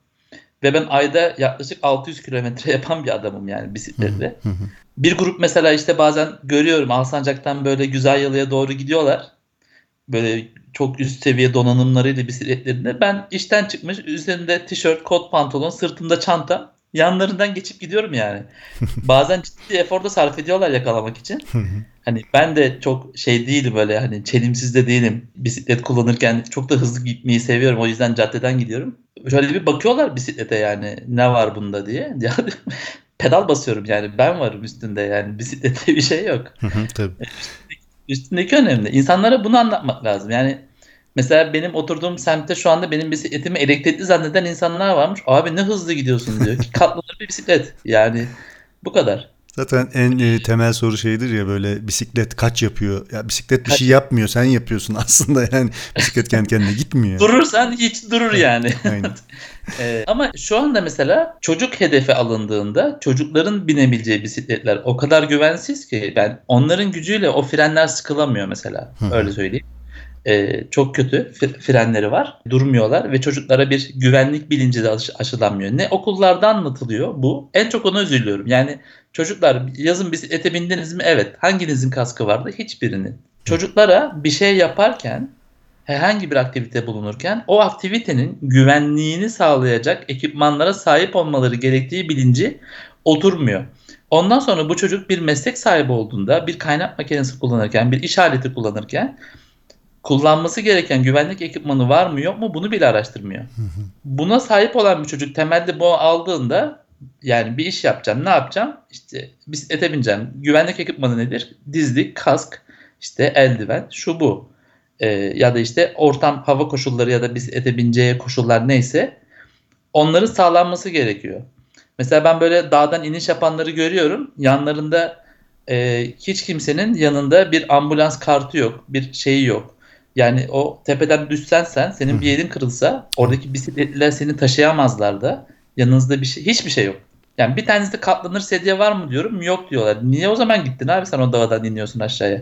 [SPEAKER 2] Ve ben ayda yaklaşık 600 kilometre yapan bir adamım yani bisikletle. bir grup mesela işte bazen görüyorum Alsancak'tan böyle güzel yalıya doğru gidiyorlar. Böyle çok üst seviye donanımlarıyla bisikletlerinde. Ben işten çıkmış üzerinde tişört, kot pantolon, sırtımda çanta yanlarından geçip gidiyorum yani. Bazen ciddi efor da sarf ediyorlar yakalamak için. hani ben de çok şey değilim böyle hani çelimsiz de değilim. Bisiklet kullanırken çok da hızlı gitmeyi seviyorum. O yüzden caddeden gidiyorum. Şöyle bir bakıyorlar bisiklete yani ne var bunda diye. Pedal basıyorum yani ben varım üstünde yani bisiklette bir şey yok. Tabii. Üstündeki, önemli. İnsanlara bunu anlatmak lazım. Yani Mesela benim oturduğum semtte şu anda benim bisikletimi elektrikli zanneden insanlar varmış. Abi ne hızlı gidiyorsun diyor ki katlanır bir bisiklet. Yani bu kadar.
[SPEAKER 1] Zaten en e, temel soru şeydir ya böyle bisiklet kaç yapıyor? Ya bisiklet bir şey yapmıyor sen yapıyorsun aslında yani bisiklet kendi kendine gitmiyor.
[SPEAKER 2] Durursan hiç durur yani. Aynen. ee, ama şu anda mesela çocuk hedefe alındığında çocukların binebileceği bisikletler o kadar güvensiz ki ben onların gücüyle o frenler sıkılamıyor mesela öyle söyleyeyim e, çok kötü frenleri var. Durmuyorlar ve çocuklara bir güvenlik bilinci de aşı, aşılanmıyor. Ne okullarda anlatılıyor bu. En çok ona üzülüyorum. Yani çocuklar yazın bisiklete bindiniz mi? Evet. Hanginizin kaskı vardı? Hiçbirinin. Çocuklara bir şey yaparken herhangi bir aktivite bulunurken o aktivitenin güvenliğini sağlayacak ekipmanlara sahip olmaları gerektiği bilinci oturmuyor. Ondan sonra bu çocuk bir meslek sahibi olduğunda bir kaynak makinesi kullanırken, bir iş aleti kullanırken kullanması gereken güvenlik ekipmanı var mı yok mu bunu bile araştırmıyor. Buna sahip olan bir çocuk temelde bu aldığında yani bir iş yapacağım ne yapacağım? İşte bisiklete bineceğim. Güvenlik ekipmanı nedir? Dizlik, kask, işte eldiven, şu bu. Ee, ya da işte ortam hava koşulları ya da bisiklete bineceği koşullar neyse onların sağlanması gerekiyor. Mesela ben böyle dağdan iniş yapanları görüyorum. Yanlarında e, hiç kimsenin yanında bir ambulans kartı yok, bir şeyi yok. Yani o tepeden düşsen sen, senin bir yerin kırılsa oradaki bisikletliler seni taşıyamazlar da. Yanınızda bir şey, hiçbir şey yok. Yani bir tanesi de katlanır sedye var mı diyorum. Yok diyorlar. Niye o zaman gittin abi sen o dağdan iniyorsun aşağıya?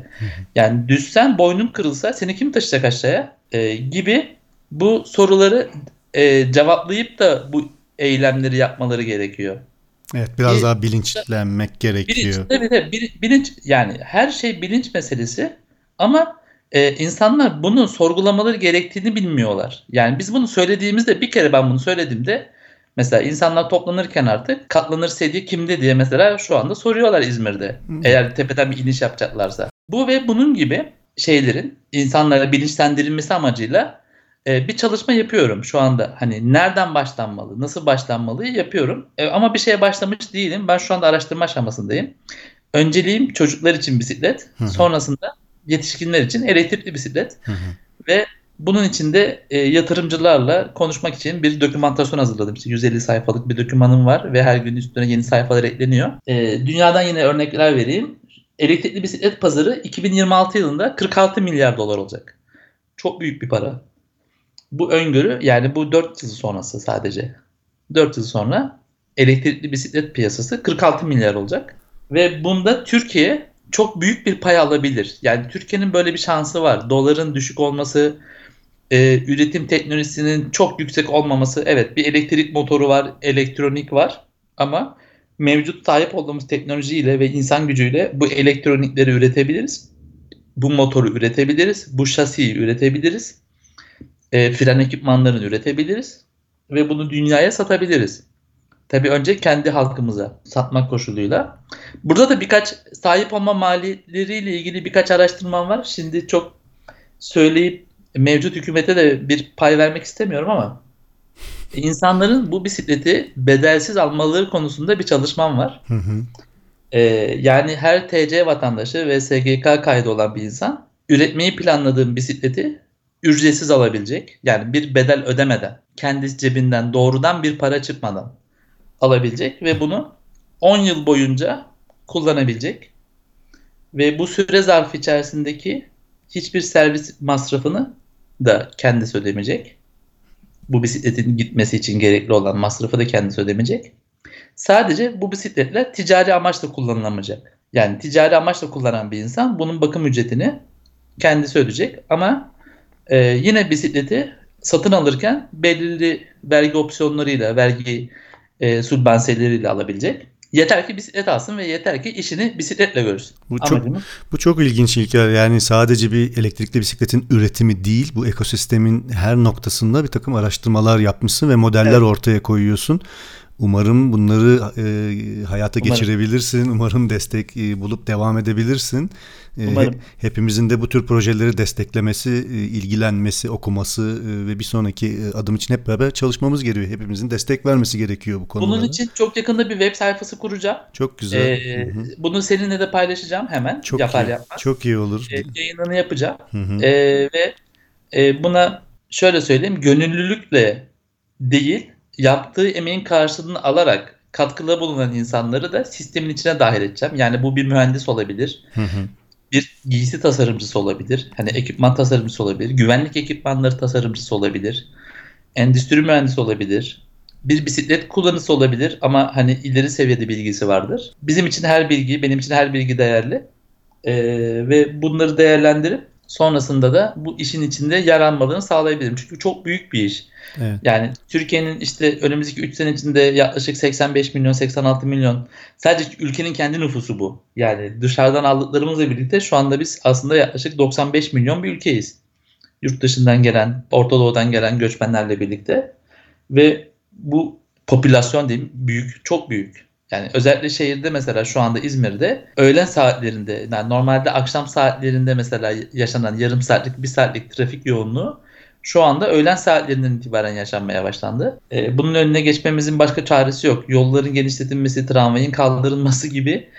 [SPEAKER 2] Yani düşsen boynun kırılsa seni kim taşıyacak aşağıya? Ee, gibi bu soruları e, cevaplayıp da bu eylemleri yapmaları gerekiyor.
[SPEAKER 1] Evet biraz
[SPEAKER 2] Bir-
[SPEAKER 1] daha bilinçlenmek gerekiyor.
[SPEAKER 2] Bilinç, tabii tabii Bil- bilinç yani her şey bilinç meselesi ama e, insanlar bunu sorgulamaları gerektiğini bilmiyorlar. Yani biz bunu söylediğimizde bir kere ben bunu söylediğimde mesela insanlar toplanırken artık katlanır sedye kimde diye mesela şu anda soruyorlar İzmir'de. Eğer tepeden bir iniş yapacaklarsa. Bu ve bunun gibi şeylerin insanlara bilinçlendirilmesi amacıyla e, bir çalışma yapıyorum şu anda. Hani nereden başlanmalı, nasıl başlanmalı yapıyorum. E, ama bir şeye başlamış değilim. Ben şu anda araştırma aşamasındayım. Önceliğim çocuklar için bisiklet.
[SPEAKER 1] Hı hı.
[SPEAKER 2] Sonrasında yetişkinler için elektrikli bisiklet.
[SPEAKER 1] Hı hı.
[SPEAKER 2] Ve bunun için de e, yatırımcılarla konuşmak için bir dokümantasyon hazırladım. İşte 150 sayfalık bir dokümanım var ve her gün üstüne yeni sayfalar ekleniyor. E, dünyadan yine örnekler vereyim. Elektrikli bisiklet pazarı 2026 yılında 46 milyar dolar olacak. Çok büyük bir para. Bu öngörü yani bu 4 yıl sonrası sadece. 4 yıl sonra elektrikli bisiklet piyasası 46 milyar olacak. Ve bunda Türkiye çok büyük bir pay alabilir. Yani Türkiye'nin böyle bir şansı var. Doların düşük olması, e, üretim teknolojisinin çok yüksek olmaması. Evet bir elektrik motoru var, elektronik var ama mevcut sahip olduğumuz teknolojiyle ve insan gücüyle bu elektronikleri üretebiliriz. Bu motoru üretebiliriz. Bu şasiyi üretebiliriz. E, fren ekipmanlarını üretebiliriz. Ve bunu dünyaya satabiliriz. Tabii önce kendi halkımıza satmak koşuluyla. Burada da birkaç sahip olma maliyetleriyle ilgili birkaç araştırmam var. Şimdi çok söyleyip mevcut hükümete de bir pay vermek istemiyorum ama insanların bu bisikleti bedelsiz almaları konusunda bir çalışmam var.
[SPEAKER 1] Hı hı.
[SPEAKER 2] Ee, yani her TC vatandaşı ve SGK kaydı olan bir insan üretmeyi planladığım bisikleti ücretsiz alabilecek. Yani bir bedel ödemeden, kendi cebinden doğrudan bir para çıkmadan alabilecek ve bunu 10 yıl boyunca kullanabilecek. Ve bu süre zarfı içerisindeki hiçbir servis masrafını da kendisi ödemeyecek. Bu bisikletin gitmesi için gerekli olan masrafı da kendisi ödemeyecek. Sadece bu bisikletler ticari amaçla kullanılamayacak. Yani ticari amaçla kullanan bir insan bunun bakım ücretini kendisi ödeyecek ama e, yine bisikleti satın alırken belirli vergi opsiyonlarıyla, vergi e, sübvansiyeleriyle alabilecek. Yeter ki bisiklet alsın ve yeter ki işini bisikletle görsün.
[SPEAKER 1] Bu çok
[SPEAKER 2] Amacımız
[SPEAKER 1] bu çok ilginç İlker. Yani sadece bir elektrikli bisikletin üretimi değil, bu ekosistemin her noktasında bir takım araştırmalar yapmışsın ve modeller
[SPEAKER 2] Evet.
[SPEAKER 1] ortaya koyuyorsun. Umarım bunları e, hayata
[SPEAKER 2] Umarım.
[SPEAKER 1] geçirebilirsin. Umarım destek e, bulup devam edebilirsin. E,
[SPEAKER 2] Umarım.
[SPEAKER 1] he- hepimizin de bu tür projeleri desteklemesi, e, ilgilenmesi, okuması e, ve bir sonraki e, adım için hep beraber çalışmamız gerekiyor. Hepimizin destek vermesi gerekiyor bu konuda.
[SPEAKER 2] Bunun için çok yakında bir web sayfası kuracağım.
[SPEAKER 1] çok güzel. Hı hı.
[SPEAKER 2] bunu seninle de paylaşacağım hemen.
[SPEAKER 1] Çok
[SPEAKER 2] yapar
[SPEAKER 1] iyi.
[SPEAKER 2] yapmaz.
[SPEAKER 1] Çok iyi olur.
[SPEAKER 2] Ee, yayınını yapacağım.
[SPEAKER 1] Hı hı.
[SPEAKER 2] Ee, ve e, buna şöyle söyleyeyim gönüllülükle değil yaptığı emeğin karşılığını alarak katkıda bulunan insanları da sistemin içine dahil edeceğim. Yani bu bir mühendis olabilir,
[SPEAKER 1] Hı hı.
[SPEAKER 2] bir giysi tasarımcısı olabilir, hani ekipman tasarımcısı olabilir, güvenlik ekipmanları tasarımcısı olabilir, endüstri mühendisi olabilir, bir bisiklet kullanıcısı olabilir ama hani ileri seviyede bilgisi vardır. Bizim için her bilgi, benim için her bilgi değerli Ee, ve bunları değerlendirip sonrasında da bu işin içinde yer almalarını sağlayabilirim. Çünkü çok büyük bir iş.
[SPEAKER 1] Evet.
[SPEAKER 2] Yani Türkiye'nin işte önümüzdeki 3 sene içinde yaklaşık 85 milyon 86 milyon sadece ülkenin kendi nüfusu bu. Yani dışarıdan aldıklarımızla birlikte şu anda biz aslında yaklaşık 95 milyon bir ülkeyiz. Yurt dışından gelen, Orta Doğu'dan gelen göçmenlerle birlikte ve bu popülasyon diyeyim büyük, çok büyük. Yani özellikle şehirde mesela şu anda İzmir'de öğlen saatlerinde yani normalde akşam saatlerinde mesela yaşanan yarım saatlik bir saatlik trafik yoğunluğu şu anda öğlen saatlerinden itibaren yaşanmaya başlandı. Ee, bunun önüne geçmemizin başka çaresi yok. Yolların genişletilmesi, tramvayın kaldırılması gibi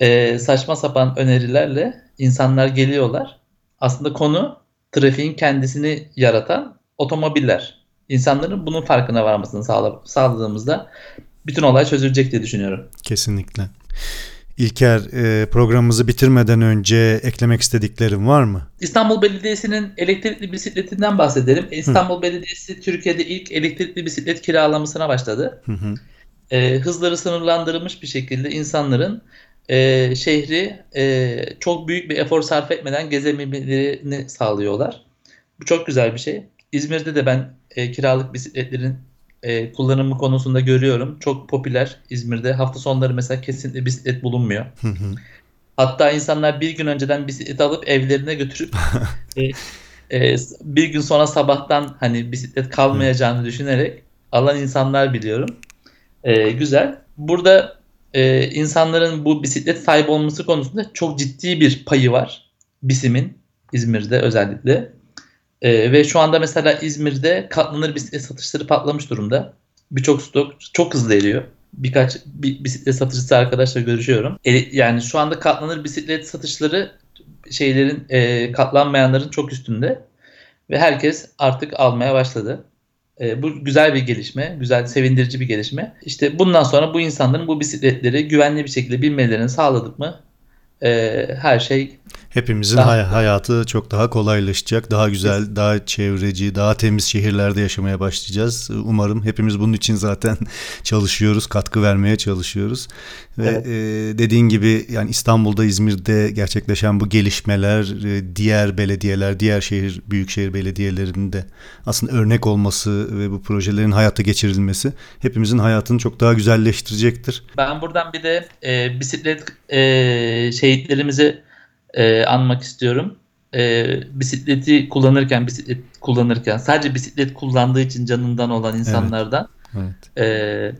[SPEAKER 2] e, saçma sapan önerilerle insanlar geliyorlar. Aslında konu trafiğin kendisini yaratan otomobiller. İnsanların bunun farkına varmasını sağla, sağladığımızda bütün olay çözülecek diye düşünüyorum.
[SPEAKER 1] Kesinlikle. İlker e, programımızı bitirmeden önce eklemek istediklerim var mı?
[SPEAKER 2] İstanbul Belediyesi'nin elektrikli bisikletinden bahsedelim. İstanbul hı. Belediyesi Türkiye'de ilk elektrikli bisiklet kiralamasına başladı. Hı hı. E, hızları sınırlandırılmış bir şekilde insanların e, şehri e, çok büyük bir efor sarf etmeden gezemelerini sağlıyorlar. Bu çok güzel bir şey. İzmir'de de ben e, kiralık bisikletlerin e, kullanımı konusunda görüyorum. Çok popüler İzmir'de. Hafta sonları mesela kesinlikle bisiklet bulunmuyor. Hatta insanlar bir gün önceden bisiklet alıp evlerine götürüp e, e, bir gün sonra sabahtan hani bisiklet kalmayacağını düşünerek alan insanlar biliyorum. E, güzel. Burada e, insanların bu bisiklet sahibi olması konusunda çok ciddi bir payı var. Bisim'in İzmir'de özellikle. E, ve şu anda mesela İzmir'de katlanır bisiklet satışları patlamış durumda. Birçok stok çok hızlı eriyor. Birkaç bir bisiklet satıcısı arkadaşla görüşüyorum. E, yani şu anda katlanır bisiklet satışları şeylerin e, katlanmayanların çok üstünde. Ve herkes artık almaya başladı. E, bu güzel bir gelişme, güzel, sevindirici bir gelişme. İşte bundan sonra bu insanların bu bisikletleri güvenli bir şekilde binmelerini sağladık mı e, her şey
[SPEAKER 1] Hepimizin daha, hay- hayatı çok daha kolaylaşacak, daha güzel, daha çevreci, daha temiz şehirlerde yaşamaya başlayacağız. Umarım hepimiz bunun için zaten çalışıyoruz, katkı vermeye çalışıyoruz. Ve evet. e, dediğin gibi yani İstanbul'da, İzmir'de gerçekleşen bu gelişmeler e, diğer belediyeler, diğer şehir, büyükşehir belediyelerinde aslında örnek olması ve bu projelerin hayata geçirilmesi hepimizin hayatını çok daha güzelleştirecektir.
[SPEAKER 2] Ben buradan bir de e, bisiklet e, şehitlerimizi e, anmak istiyorum. E, bisikleti kullanırken, bisiklet kullanırken sadece bisiklet kullandığı için canından olan insanlardan evet. Evet. E,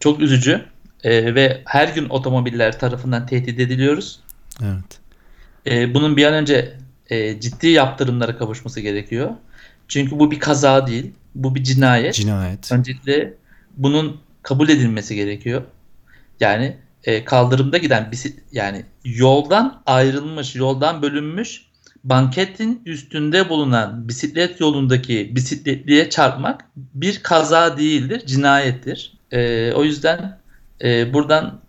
[SPEAKER 2] çok üzücü e, ve her gün otomobiller tarafından tehdit ediliyoruz. Evet. E, bunun bir an önce e, ciddi yaptırımlara kavuşması gerekiyor. Çünkü bu bir kaza değil, bu bir cinayet.
[SPEAKER 1] Cinayet.
[SPEAKER 2] Öncelikle bunun kabul edilmesi gerekiyor. Yani e, kaldırımda giden bisiklet yani yoldan ayrılmış, yoldan bölünmüş banketin üstünde bulunan bisiklet yolundaki bisikletliye çarpmak bir kaza değildir, cinayettir. E, o yüzden e, buradan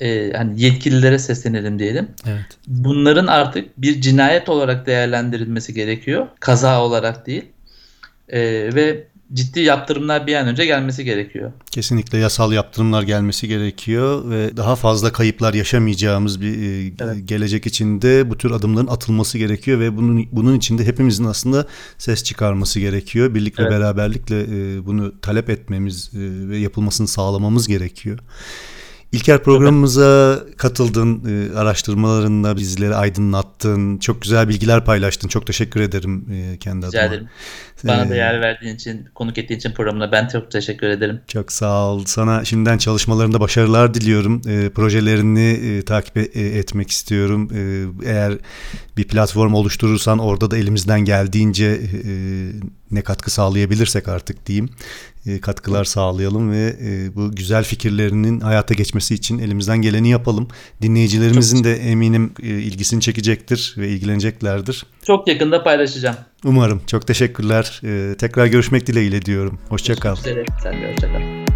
[SPEAKER 2] e, hani yetkililere seslenelim diyelim.
[SPEAKER 1] Evet.
[SPEAKER 2] Bunların artık bir cinayet olarak değerlendirilmesi gerekiyor, kaza olarak değil. E, ve ciddi yaptırımlar bir an önce gelmesi gerekiyor.
[SPEAKER 1] Kesinlikle yasal yaptırımlar gelmesi gerekiyor ve daha fazla kayıplar yaşamayacağımız bir e, evet. gelecek içinde bu tür adımların atılması gerekiyor ve bunun bunun içinde hepimizin aslında ses çıkarması gerekiyor. Birlikte evet. beraberlikle e, bunu talep etmemiz e, ve yapılmasını sağlamamız gerekiyor. İlker programımıza katıldın, araştırmalarında bizleri aydınlattın, çok güzel bilgiler paylaştın. Çok teşekkür ederim kendi
[SPEAKER 2] Rica adıma. ederim. Bana ee, da yer verdiğin için, konuk ettiğin için programına ben çok teşekkür ederim.
[SPEAKER 1] Çok sağ ol. Sana şimdiden çalışmalarında başarılar diliyorum. E, projelerini e, takip e, etmek istiyorum. E, eğer bir platform oluşturursan orada da elimizden geldiğince e, ne katkı sağlayabilirsek artık diyeyim e, katkılar sağlayalım ve e, bu güzel fikirlerinin hayata geçmesi için elimizden geleni yapalım. Dinleyicilerimizin de eminim e, ilgisini çekecektir ve ilgileneceklerdir.
[SPEAKER 2] Çok yakında paylaşacağım.
[SPEAKER 1] Umarım. Çok teşekkürler. E, tekrar görüşmek dileğiyle diyorum. Hoşçakal.
[SPEAKER 2] Sen de hoşçakal.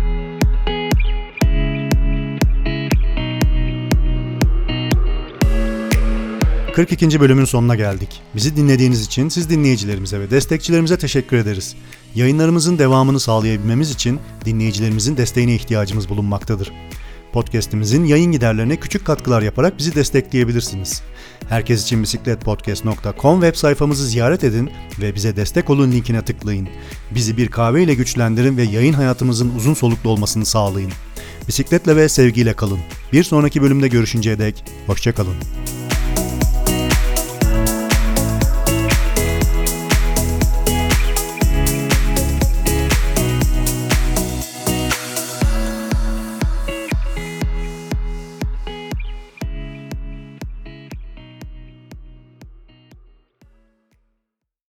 [SPEAKER 1] 42. bölümün sonuna geldik. Bizi dinlediğiniz için siz dinleyicilerimize ve destekçilerimize teşekkür ederiz. Yayınlarımızın devamını sağlayabilmemiz için dinleyicilerimizin desteğine ihtiyacımız bulunmaktadır. Podcast'imizin yayın giderlerine küçük katkılar yaparak bizi destekleyebilirsiniz. Herkes için bisikletpodcast.com web sayfamızı ziyaret edin ve bize destek olun linkine tıklayın. Bizi bir kahve ile güçlendirin ve yayın hayatımızın uzun soluklu olmasını sağlayın. Bisikletle ve sevgiyle kalın. Bir sonraki bölümde görüşünceye dek hoşçakalın.